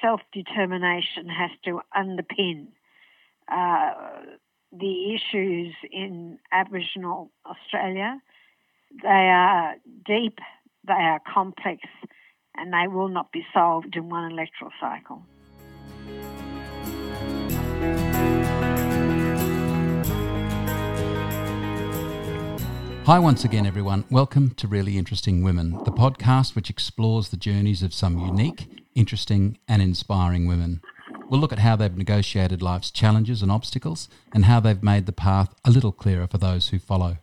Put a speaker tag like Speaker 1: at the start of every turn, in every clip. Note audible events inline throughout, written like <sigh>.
Speaker 1: self determination has to underpin uh, the issues in Aboriginal Australia. They are deep, they are complex, and they will not be solved in one electoral cycle.
Speaker 2: Hi, once again, everyone. Welcome to Really Interesting Women, the podcast which explores the journeys of some unique, interesting, and inspiring women. We'll look at how they've negotiated life's challenges and obstacles and how they've made the path a little clearer for those who follow.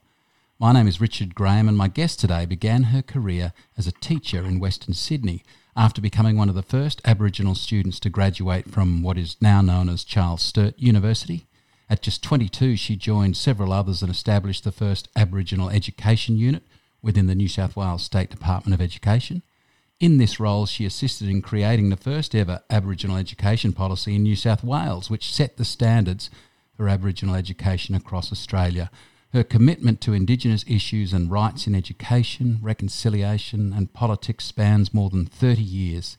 Speaker 2: My name is Richard Graham, and my guest today began her career as a teacher in Western Sydney after becoming one of the first Aboriginal students to graduate from what is now known as Charles Sturt University. At just 22, she joined several others and established the first Aboriginal Education Unit within the New South Wales State Department of Education. In this role, she assisted in creating the first ever Aboriginal education policy in New South Wales, which set the standards for Aboriginal education across Australia. Her commitment to Indigenous issues and rights in education, reconciliation, and politics spans more than 30 years.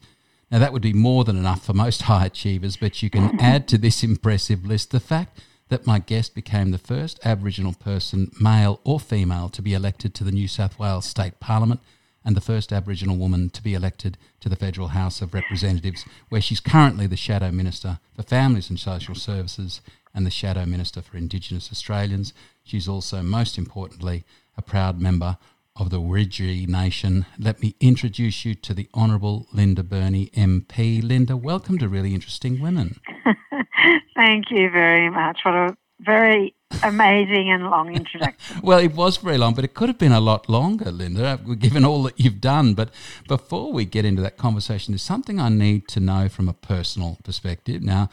Speaker 2: Now, that would be more than enough for most <laughs> high achievers, but you can <laughs> add to this impressive list the fact that my guest became the first Aboriginal person, male or female, to be elected to the New South Wales State Parliament and the first Aboriginal woman to be elected to the Federal House of Representatives, where she's currently the Shadow Minister for Families and Social Services and the Shadow Minister for Indigenous Australians. She's also, most importantly, a proud member of the Wiradjuri Nation. Let me introduce you to the Honourable Linda Burney MP. Linda, welcome to Really Interesting Women. <laughs>
Speaker 1: Thank you very much. What a very amazing and long introduction. <laughs>
Speaker 2: well, it was very long, but it could have been a lot longer, Linda, <laughs> given all that you've done. But before we get into that conversation, there's something I need to know from a personal perspective. Now,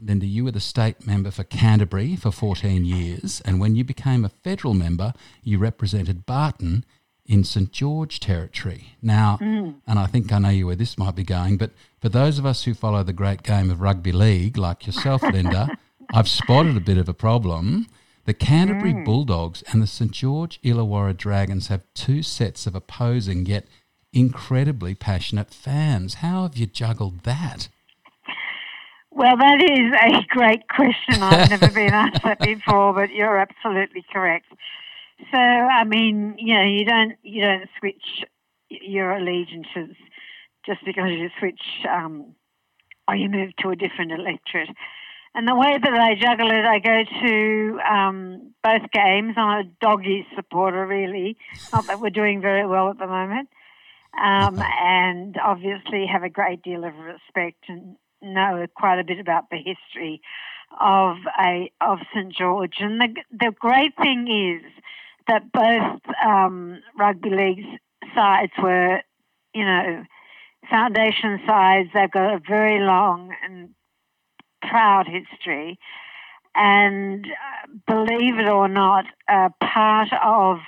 Speaker 2: Linda, you were the state member for Canterbury for 14 years, and when you became a federal member, you represented Barton in St George territory. Now, mm. and I think I know where this might be going, but for those of us who follow the great game of rugby league, like yourself, Linda, <laughs> I've spotted a bit of a problem. The Canterbury mm. Bulldogs and the St George Illawarra Dragons have two sets of opposing yet incredibly passionate fans. How have you juggled that?
Speaker 1: Well, that is a great question. I've <laughs> never been asked that before, but you're absolutely correct. So, I mean, you know, you don't you don't switch your allegiances just because you switch um, or you move to a different electorate. And the way that I juggle it, I go to um, both games. I'm a doggy supporter, really. Not that we're doing very well at the moment. Um, and obviously have a great deal of respect and know quite a bit about the history of a of St George. And the the great thing is that both um, rugby league sides were, you know, foundation sides. They've got a very long and proud history. And uh, believe it or not, uh, part of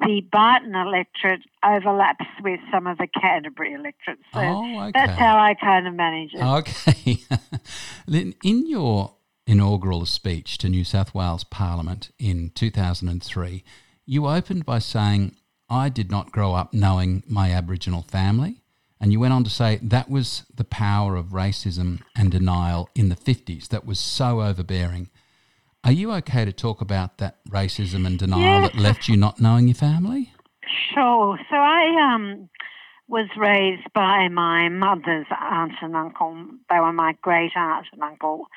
Speaker 1: the Barton electorate overlaps with some of the Canterbury electorates. So oh, okay. that's how I kind of manage it.
Speaker 2: Okay. <laughs> in your inaugural speech to New South Wales Parliament in 2003, you opened by saying, I did not grow up knowing my Aboriginal family. And you went on to say that was the power of racism and denial in the 50s that was so overbearing. Are you okay to talk about that racism and denial that left you not knowing your family?
Speaker 1: Sure. So I um, was raised by my mother's aunt and uncle. They were my great aunt and uncle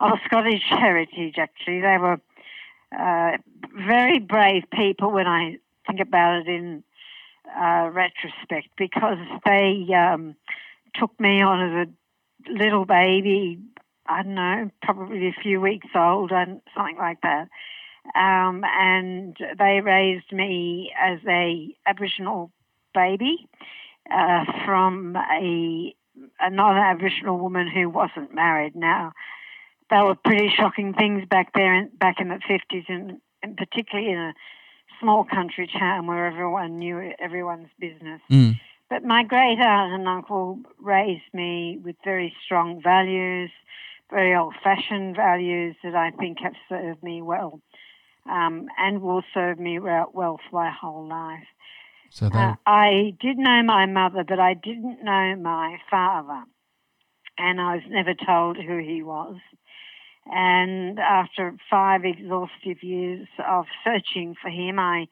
Speaker 1: of Scottish <laughs> heritage, actually. They were uh, very brave people when I think about it in uh, retrospect because they um, took me on as a little baby, I don't know, probably a few weeks old and something like that. Um, and they raised me as a Aboriginal baby uh, from a, a non-Aboriginal woman who wasn't married. Now, they were pretty shocking things back there, in, back in the fifties, and, and particularly in a small country town where everyone knew everyone's business. Mm. But my great aunt and uncle raised me with very strong values, very old-fashioned values that I think have served me well, um, and will serve me well for my whole life. So uh, I did know my mother, but I didn't know my father. and I was never told who he was. And after five exhaustive years of searching for him, I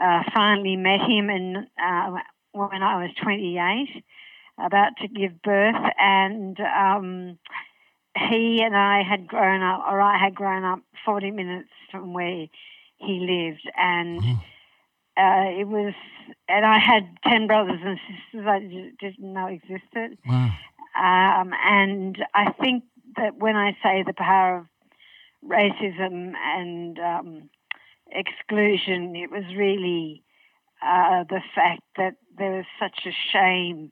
Speaker 1: uh, finally met him in, uh, when I was 28, about to give birth, and um, he and I had grown up, or I had grown up 40 minutes from where he lived, and mm-hmm. uh, it was, and I had 10 brothers and sisters I didn't know existed. Wow. Um, and I think that when I say the power of racism and um, exclusion, it was really uh, the fact that there was such a shame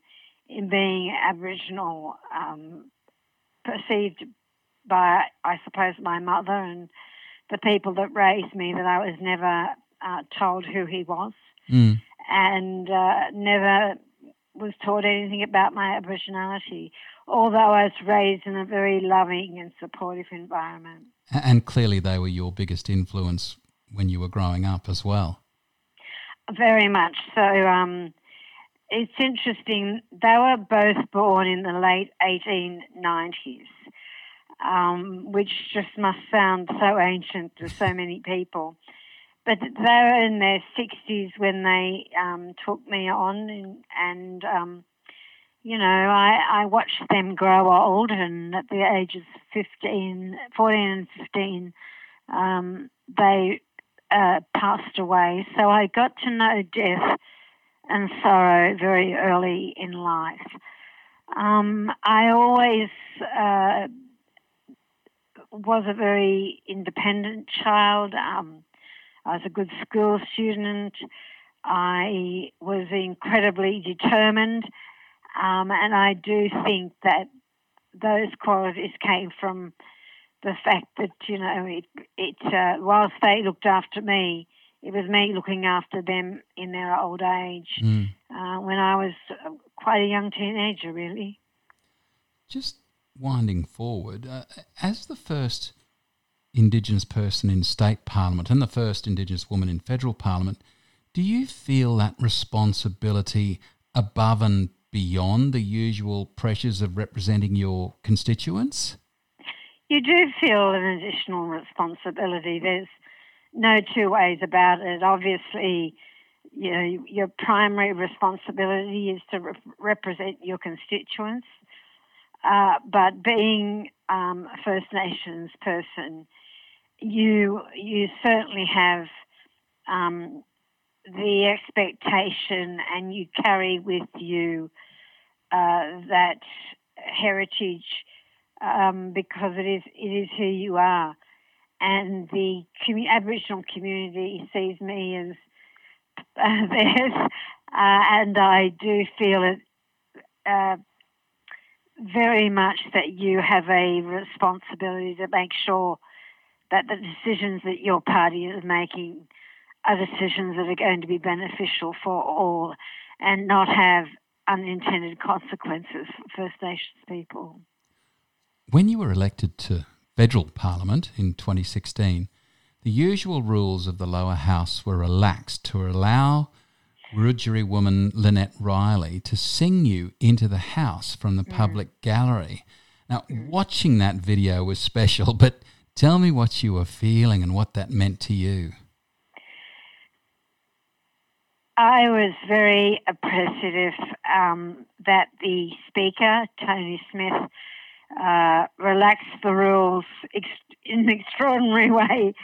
Speaker 1: in being Aboriginal, um, perceived by, I suppose, my mother and the people that raised me, that I was never uh, told who he was mm. and uh, never was taught anything about my Aboriginality, although I was raised in a very loving and supportive environment.
Speaker 2: And clearly, they were your biggest influence when you were growing up as well.
Speaker 1: Very much so. Um, it's interesting. They were both born in the late 1890s, um, which just must sound so ancient to so <laughs> many people. But they were in their 60s when they um, took me on, and, and um, you know, I, I watched them grow old, and at the ages 15, 14 and 15, um, they uh, passed away. So I got to know death and sorrow very early in life. Um, I always uh, was a very independent child. Um, I was a good school student. I was incredibly determined. Um, and I do think that those qualities came from the fact that, you know, it, it uh, whilst they looked after me, it was me looking after them in their old age mm. uh, when I was uh, quite a young teenager, really.
Speaker 2: Just winding forward, uh, as the first Indigenous person in state parliament and the first Indigenous woman in federal parliament, do you feel that responsibility above and beyond the usual pressures of representing your constituents?
Speaker 1: You do feel an additional responsibility. There's no two ways about it. Obviously, you know, your primary responsibility is to re- represent your constituents. Uh, but being um, a First Nations person, you you certainly have um, the expectation, and you carry with you uh, that heritage um, because it is it is who you are. And the Aboriginal community sees me as uh, <laughs> theirs, uh, and I do feel it uh, very much that you have a responsibility to make sure that the decisions that your party is making are decisions that are going to be beneficial for all and not have unintended consequences for First Nations people.
Speaker 2: When you were elected to federal parliament in 2016, the usual rules of the lower house were relaxed to allow Wiradjuri woman Lynette Riley to sing you into the house from the mm. public gallery. Now, watching that video was special, <laughs> but tell me what you were feeling and what that meant to you.
Speaker 1: I was very appreciative um, that the speaker, Tony Smith, uh, relaxed the rules ex- in an extraordinary way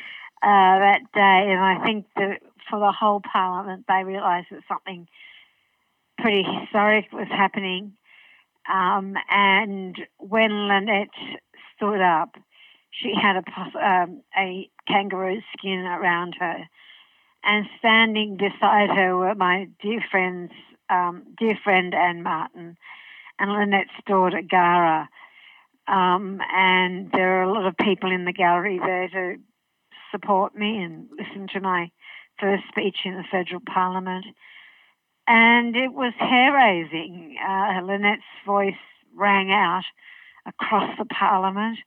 Speaker 1: uh, that day. And I think that for the whole parliament, they realised that something pretty historic was happening. Um, and when Lynette stood up, she had a, um, a kangaroo skin around her. And standing beside her were my dear friends, um, dear friend Anne Martin, and Lynette's daughter Gara. Um, and there are a lot of people in the gallery there to support me and listen to my first speech in the federal parliament. And it was hair raising. Uh, Lynette's voice rang out across the parliament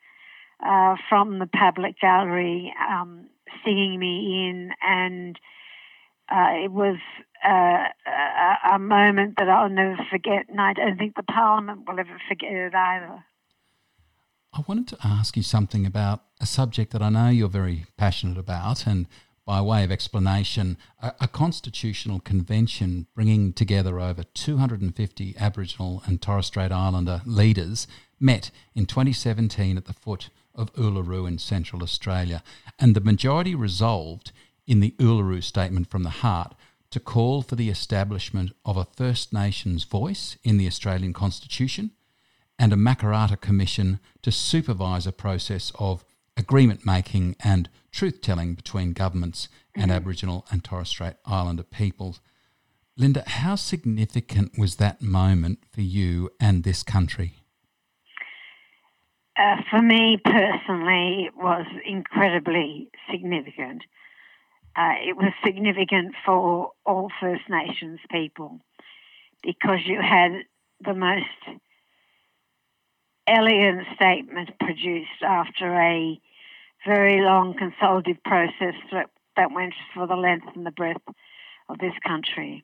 Speaker 1: uh, from the public gallery, um, singing me in, and uh, it was uh, a, a moment that I'll never forget, and I don't think the Parliament will ever forget it either.
Speaker 2: I wanted to ask you something about a subject that I know you're very passionate about, and by way of explanation, a, a, constitutional convention bringing together over 250 Aboriginal and Torres Strait Islander leaders met in 2017 at the foot of Uluru in Central Australia, and the majority resolved in the Uluru Statement from the Heart to call for the establishment of a First Nations voice in the Australian Constitution and a Makarrata Commission to supervise a process of agreement making and truth telling between governments and mm-hmm. Aboriginal and Torres Strait Islander peoples. Linda, how significant was that moment for you and this country?
Speaker 1: Uh, for me personally, it was incredibly significant. Uh, it was significant for all First Nations people because you had the most elegant statement produced after a very long consultative process that, that went for the length and the breadth of this country.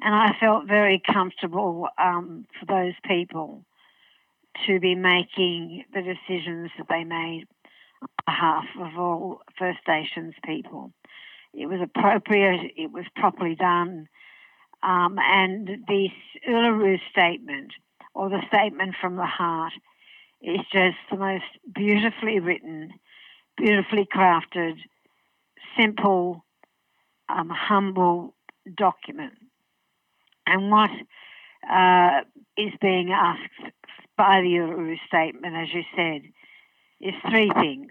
Speaker 1: And I felt very comfortable um, for those people to be making the decisions that they made on behalf of all First Nations people. It was appropriate, it was properly done, um, and this Uluru statement, or the statement from the heart, is just the most beautifully written, beautifully crafted, simple, um, humble document. And what uh, is being asked by the Uluru Statement, as you said, is three things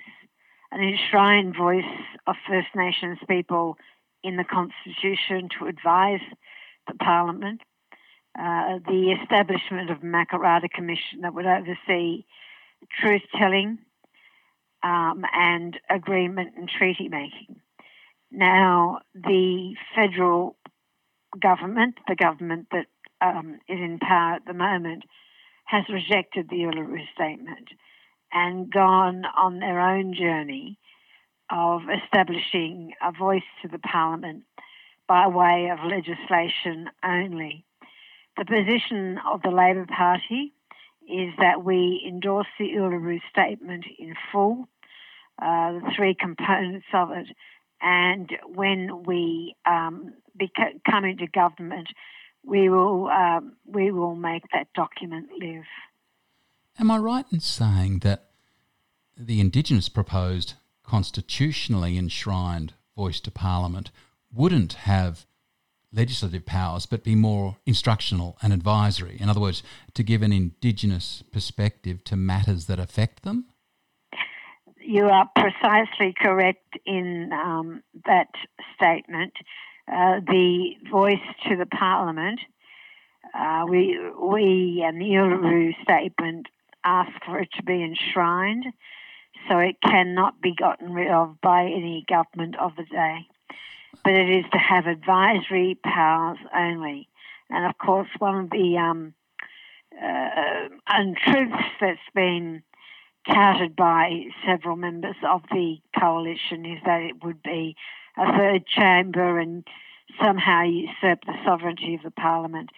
Speaker 1: an enshrined voice of First Nations people in the Constitution to advise the Parliament, uh, the establishment of Makarrata Commission that would oversee truth telling um, and agreement and treaty making. Now, the federal government, the government that um, is in power at the moment, has rejected the Uluru Statement and gone on their own journey of establishing a voice to the Parliament by way of legislation only. The position of the Labor Party is that we endorse the Uluru Statement in full, uh, the three components of it, and when we um, beca- come into government, we will um, we will make that document live.
Speaker 2: Am I right in saying that the Indigenous proposed constitutionally enshrined voice to Parliament wouldn't have legislative powers but be more instructional and advisory? In other words, to give an Indigenous perspective to matters that affect them?
Speaker 1: You are precisely correct in um, that statement. Uh, the voice to the Parliament, uh, we, we and the Uluru Statement ask for it to be enshrined so it cannot be gotten rid of by any government of the day. But it is to have advisory powers only. And of course, one of the um, uh, untruths that's been touted by several members of the coalition is that it would be a third chamber and somehow usurp the sovereignty of the parliament.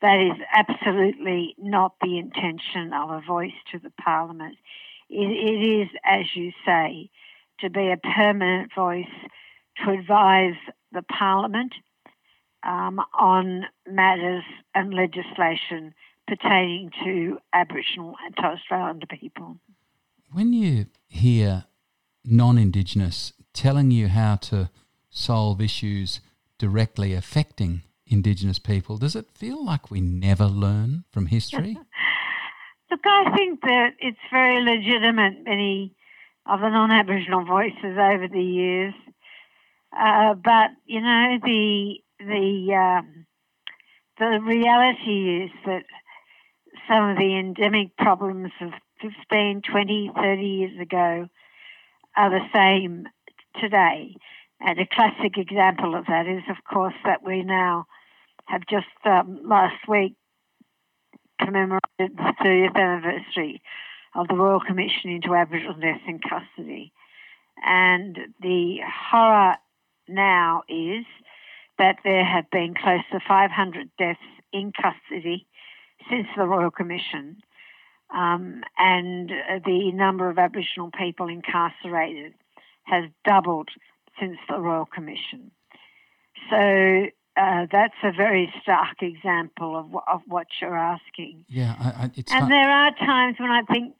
Speaker 1: That is absolutely not the intention of a voice to the parliament. it, it is, as you say, to be a permanent voice to advise the parliament um, on matters and legislation pertaining to Aboriginal and Torres Strait Islander people.
Speaker 2: When you hear non Indigenous telling you how to solve issues directly affecting Indigenous people, does it feel like we never learn from history? <laughs>
Speaker 1: Look, I think that it's very legitimate, many of the non Aboriginal voices over the years. Uh, but, you know, the, the, um, the reality is that some of the endemic problems of 15, 20, 30 years ago are the same today. And a classic example of that is, of course, that we now have just um, last week commemorated the 30th anniversary of the Royal Commission into Aboriginal Deaths in Custody. And the horror now is that there have been close to 500 deaths in custody since the Royal Commission, um, and the number of Aboriginal people incarcerated has doubled since the Royal Commission. So uh, that's a very stark example of, of what you're asking.
Speaker 2: Yeah, I, I,
Speaker 1: and not... there are times when I think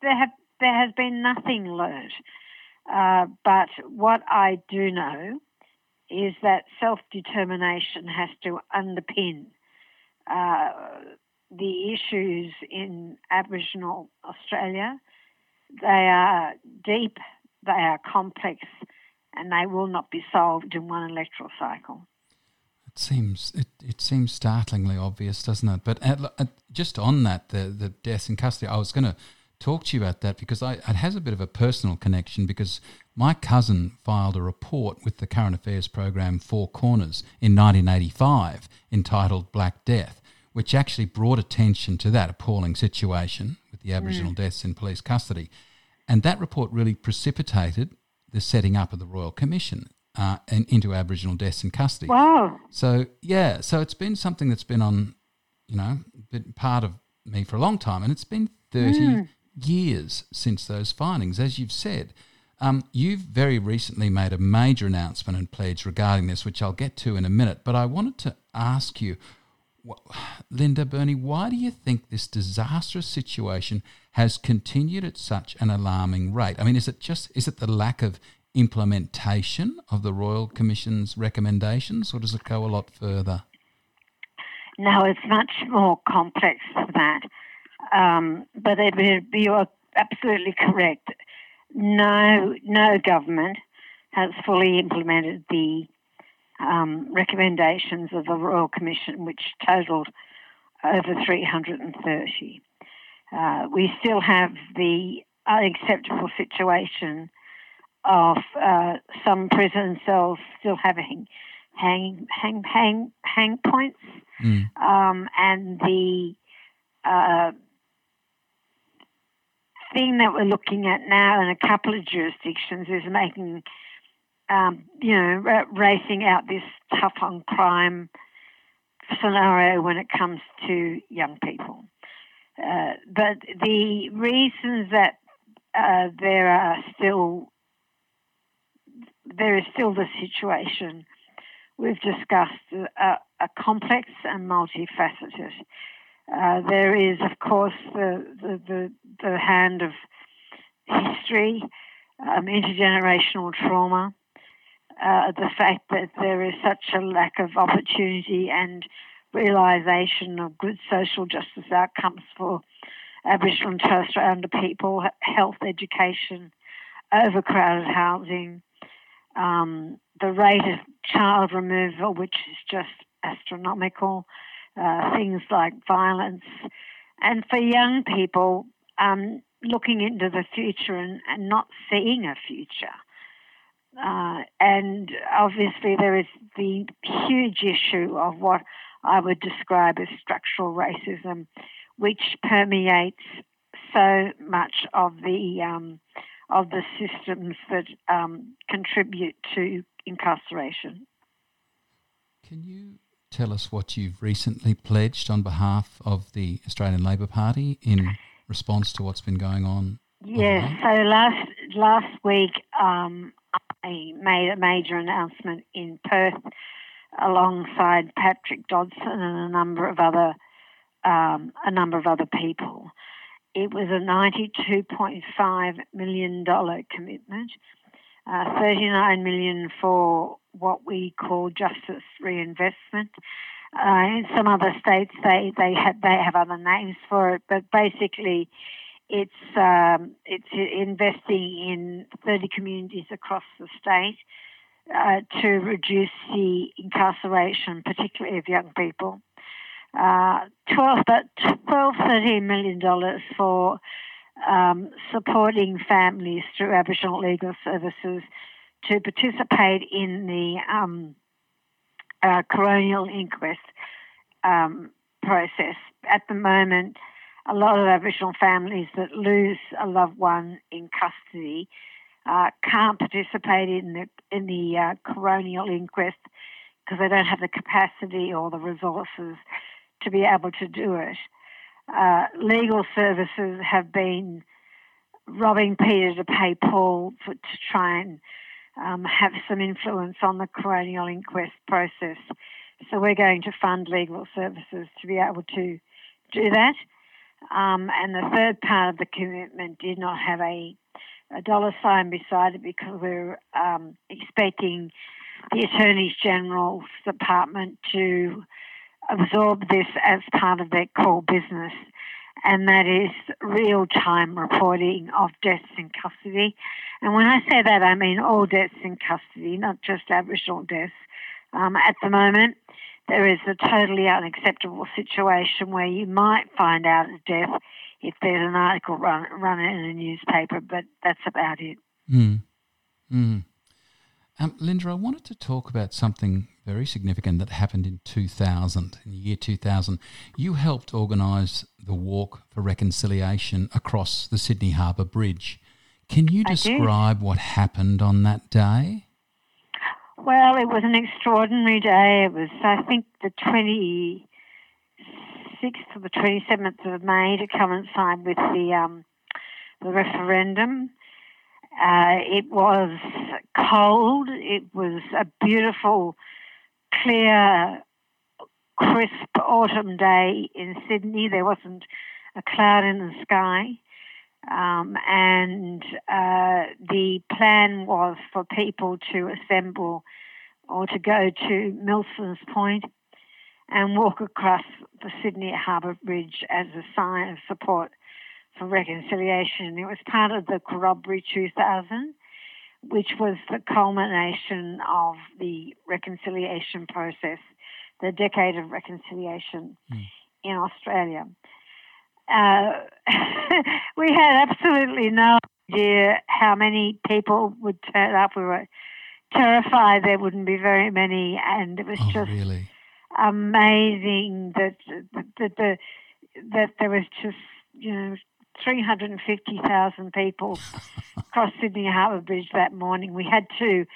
Speaker 1: there have there has been nothing learnt. Uh, but what I do know is that self determination has to underpin uh, the issues in Aboriginal Australia. They are deep, they are complex, and they will not be solved in one electoral cycle.
Speaker 2: It seems it, it seems startlingly obvious, doesn't it? But at, at, just on that, the the deaths in custody, I was going to talk to you about that because I, it has a bit of a personal connection because my cousin filed a report with the current affairs program Four Corners in 1985 entitled Black Death, which actually brought attention to that appalling situation with the Aboriginal mm. deaths in police custody. And that report really precipitated the setting up of the Royal Commission uh, and into Aboriginal deaths in custody.
Speaker 1: Wow.
Speaker 2: So, yeah, so it's been something that's been on, you know, been part of me for a long time. And it's been 30 mm years since those findings, as you've said. Um, you've very recently made a major announcement and pledge regarding this, which I'll get to in a minute. But I wanted to ask you, Linda Burney, why do you think this disastrous situation has continued at such an alarming rate? I mean, is it just is it the lack of implementation of the Royal Commission's recommendations, or does it go a lot further?
Speaker 1: No, it's much more complex than that. Um, but you are absolutely correct. No, no government has fully implemented the um, recommendations of the Royal Commission, which totalled over 330. Uh, we still have the unacceptable situation of uh, some prison cells still having hang hang hang hang points, mm. um, and the uh, thing that we're looking at now in a couple of jurisdictions is making, um, you know, r- racing out this tough on crime scenario when it comes to young people. Uh, but the reasons that uh, there are still there is still the situation we've discussed are complex and multifaceted. Uh, there is, of course, the, the, the, the hand of history, um, intergenerational trauma, uh, the fact that there is such a lack of opportunity and realisation of good social justice outcomes for Aboriginal and Torres Strait Islander people, health, education, overcrowded housing, um, the rate of child removal, which is just astronomical, uh, things like violence. And for young people, um, looking into the future and, and not seeing a future. And obviously, there is the huge issue of what I would describe as structural racism, which permeates so much of the um, of the systems that um, contribute to incarceration.
Speaker 2: Can you tell us what you've recently pledged on behalf of the Australian Labor Party in response to what's been going on?
Speaker 1: Yes. So last last week, um, I made a major announcement in Perth alongside Patrick Dodson and a number of other um, a number of other people. It was a $92.5 million commitment, uh, 39 million for what we call justice reinvestment. Uh, in some other states, they they have they have other names for it, but basically, it's um, it's investing in 30 communities across the state uh, to reduce the incarceration, particularly of young people. Uh, 12, but 12, 13 million dollars for um, supporting families through Aboriginal legal services to participate in the um, uh, coronial inquest um, process. At the moment, a lot of Aboriginal families that lose a loved one in custody uh, can't participate in the in the uh, coronial inquest because they don't have the capacity or the resources to be able to do it. Uh, legal services have been robbing Peter to pay Paul for, to try and um, have some influence on the coronial inquest process. So we're going to fund legal services to be able to do that. Um, and the third part of the commitment did not have a, a dollar sign beside it because we're um, expecting the Attorney General's Department to absorb this as part of their core business, and that is real time reporting of deaths in custody. And when I say that, I mean all deaths in custody, not just Aboriginal deaths. Um, at the moment, there is a totally unacceptable situation where you might find out a death if there's an article run, run in a newspaper, but that's about it.
Speaker 2: Mm. Mm. Um, Linda, I wanted to talk about something very significant that happened in 2000, in the year 2000. You helped organise the Walk for Reconciliation across the Sydney Harbour Bridge. Can you describe what happened on that day?
Speaker 1: Well, it was an extraordinary day. It was, I think, the 26th or the 27th of May to coincide with the um, the referendum. Uh, it was cold. It was a beautiful, clear, crisp autumn day in Sydney. There wasn't a cloud in the sky. Um, and uh, the plan was for people to assemble or to go to Milsons Point and walk across the Sydney Harbour Bridge as a sign of support for reconciliation. It was part of the Corroboree 2000, which was the culmination of the reconciliation process, the decade of reconciliation mm. in Australia. Uh, <laughs> we had absolutely no idea how many people would turn up. We were terrified there wouldn't be very many, and it was
Speaker 2: oh,
Speaker 1: just
Speaker 2: really?
Speaker 1: amazing that that, that the that there was just you know 350,000 people <laughs> across Sydney Harbour Bridge that morning. We had to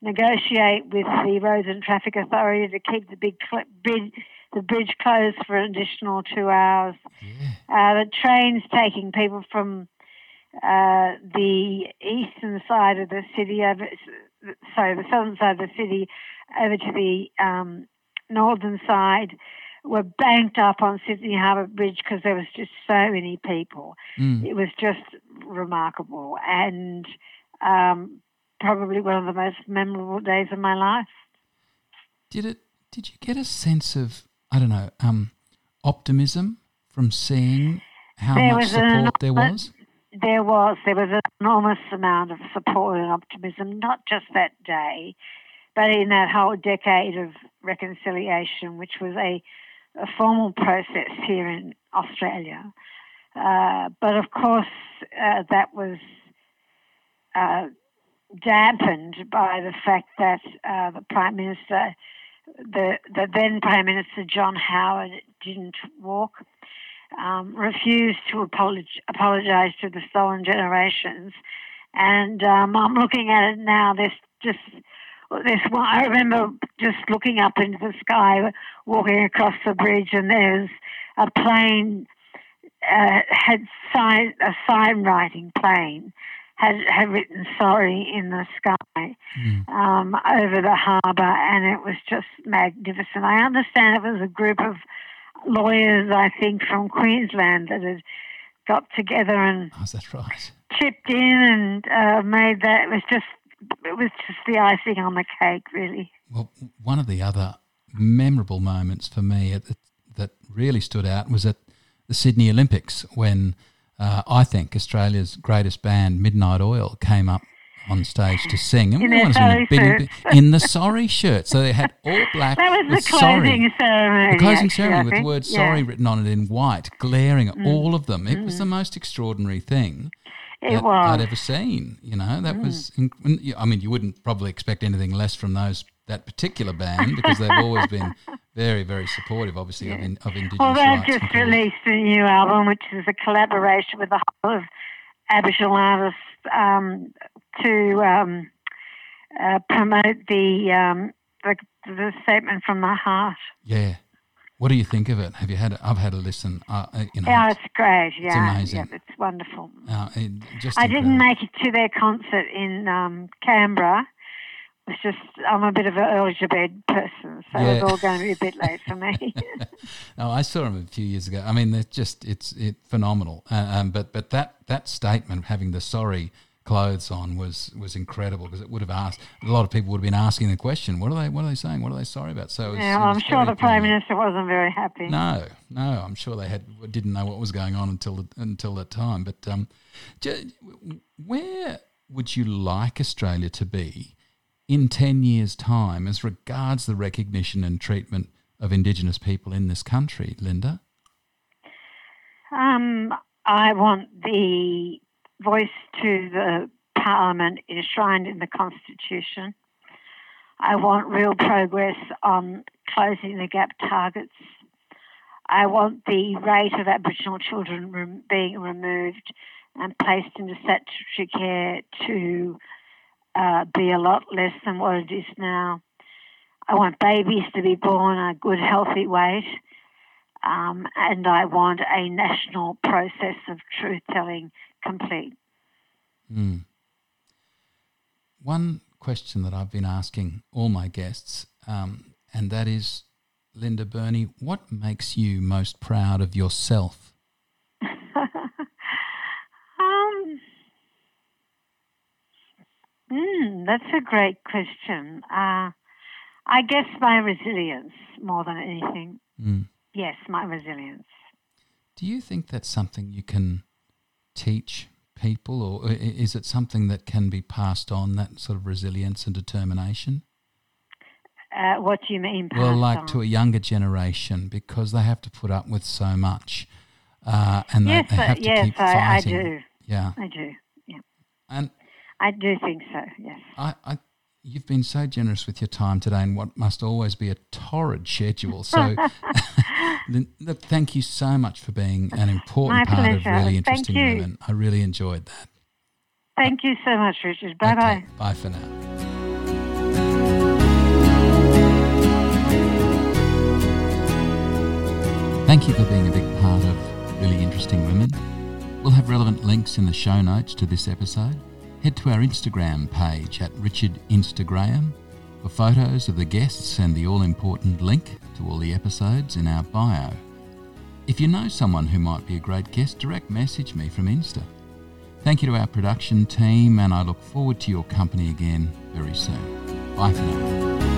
Speaker 1: negotiate with the Roads and Traffic Authority to keep the big bridge, the bridge closed for an additional two hours. Yeah. Uh, the trains taking people from uh, the eastern side of the city over, sorry, the southern side of the city over to the um, northern side were banked up on Sydney Harbour Bridge because there was just so many people. Mm. It was just remarkable and um, probably one of the most memorable days of my life.
Speaker 2: Did it? Did you get a sense of I don't know um, optimism from seeing how there much support there was?
Speaker 1: There was. There was an enormous amount of support and optimism, not just that day, but in that whole decade of reconciliation, which was a a formal process here in Australia. Uh, but of course, uh, that was uh, dampened by the fact that uh, the Prime Minister, the, the then Prime Minister John Howard, didn't walk, um, refused to apolog- apologise to the stolen generations. And um, I'm looking at it now, there's just this one, I remember just looking up into the sky, walking across the bridge, and there's a plane uh, had sign a sign writing plane had had written sorry in the sky mm. um, over the harbour, and it was just magnificent. I understand it was a group of lawyers, I think, from Queensland that had got together and
Speaker 2: oh, that right?
Speaker 1: chipped in and uh, made that. It was just it was just the icing on the cake, really.
Speaker 2: Well, one of the other memorable moments for me that really stood out was at the Sydney Olympics when uh, I think Australia's greatest band, Midnight Oil, came up on stage to sing.
Speaker 1: And in, their sorry
Speaker 2: in, in the sorry shirt. So they had all <laughs> black.
Speaker 1: that was the closing
Speaker 2: sorry.
Speaker 1: ceremony.
Speaker 2: The closing ceremony with the word yeah. sorry written on it in white, glaring at mm. all of them. It mm. was the most extraordinary thing
Speaker 1: it was.
Speaker 2: I'd ever seen. You know, that mm. was. I mean, you wouldn't probably expect anything less from those that particular band because they've always been very, very supportive, obviously, yeah. of, in, of Indigenous
Speaker 1: well,
Speaker 2: they've
Speaker 1: just released a new album, which is a collaboration with a whole of Aboriginal artists um, to um, uh, promote the um, the, the statement from the heart.
Speaker 2: Yeah. What do you think of it? Have you had? it? I've had a listen. Uh, uh, you know,
Speaker 1: Yeah, it's great. Yeah, it's
Speaker 2: amazing.
Speaker 1: Yeah, it's wonderful.
Speaker 2: uh, it just
Speaker 1: I didn't make it to their concert in um, Canberra. It's just I'm a bit of an early to bed person, so
Speaker 2: Yeah.
Speaker 1: it's all going to be a bit late for me. <laughs>
Speaker 2: No, I saw him a few years ago. I mean, they're just it's it phenomenal. Uh, um, but but that that statement having the sorry clothes on was was incredible because it would have asked a lot of people would have been asking the question, what are they what are they saying? What are they sorry about? So was,
Speaker 1: yeah, well, I'm sure the Prime. Minister wasn't very happy.
Speaker 2: No, no, I'm sure they had didn't know what was going on until the, until that time. But um, where would you like Australia to be in ten years' time as regards the recognition and treatment of Indigenous people in this country, Linda?
Speaker 1: Um, I want the voice to the Parliament enshrined in the Constitution. I want real progress on closing the gap targets. I want the rate of Aboriginal children being removed and placed into statutory care to uh, be a lot less than what it is now. I want babies to be born a good, healthy weight. Um, and I want a national process of truth telling complete.
Speaker 2: Hmm. One question that I've been asking all my guests, um, and that is, Linda Burney, what makes you most proud of yourself?
Speaker 1: um, mm, that's a great question. Uh, I guess my resilience more than anything.
Speaker 2: Hmm.
Speaker 1: Yes, my resilience.
Speaker 2: Do you think that's something you can teach people, or is it something that can be passed on, that sort of resilience and determination?
Speaker 1: Uh, what do you mean?
Speaker 2: Well, like
Speaker 1: on?
Speaker 2: to a younger generation, because they have to put up with so much, uh, and
Speaker 1: yes,
Speaker 2: they, they have to
Speaker 1: yes,
Speaker 2: keep
Speaker 1: I, I
Speaker 2: fighting.
Speaker 1: do.
Speaker 2: Yeah,
Speaker 1: I do. Yeah,
Speaker 2: and
Speaker 1: I do think so. Yes.
Speaker 2: I, I, you've been so generous with your time today, and what must always be a torrid schedule. So, <laughs> <laughs> look, thank you so much for being an important
Speaker 1: My
Speaker 2: part of
Speaker 1: pleasure.
Speaker 2: really
Speaker 1: Thank
Speaker 2: interesting
Speaker 1: you.
Speaker 2: women. I really enjoyed that.
Speaker 1: Thank you so much, Richard. Bye bye.
Speaker 2: Bye for now. Thank you for being a big part of Really Interesting Women. We'll have relevant links in the show notes to this episode. Head to our Instagram page at Richard Instagram for photos of the guests and the all important link to all the episodes in our bio. If you know someone who might be a great guest, direct message me from Insta. Thank you to our production team, and I look forward to your company again very soon. Bye for now.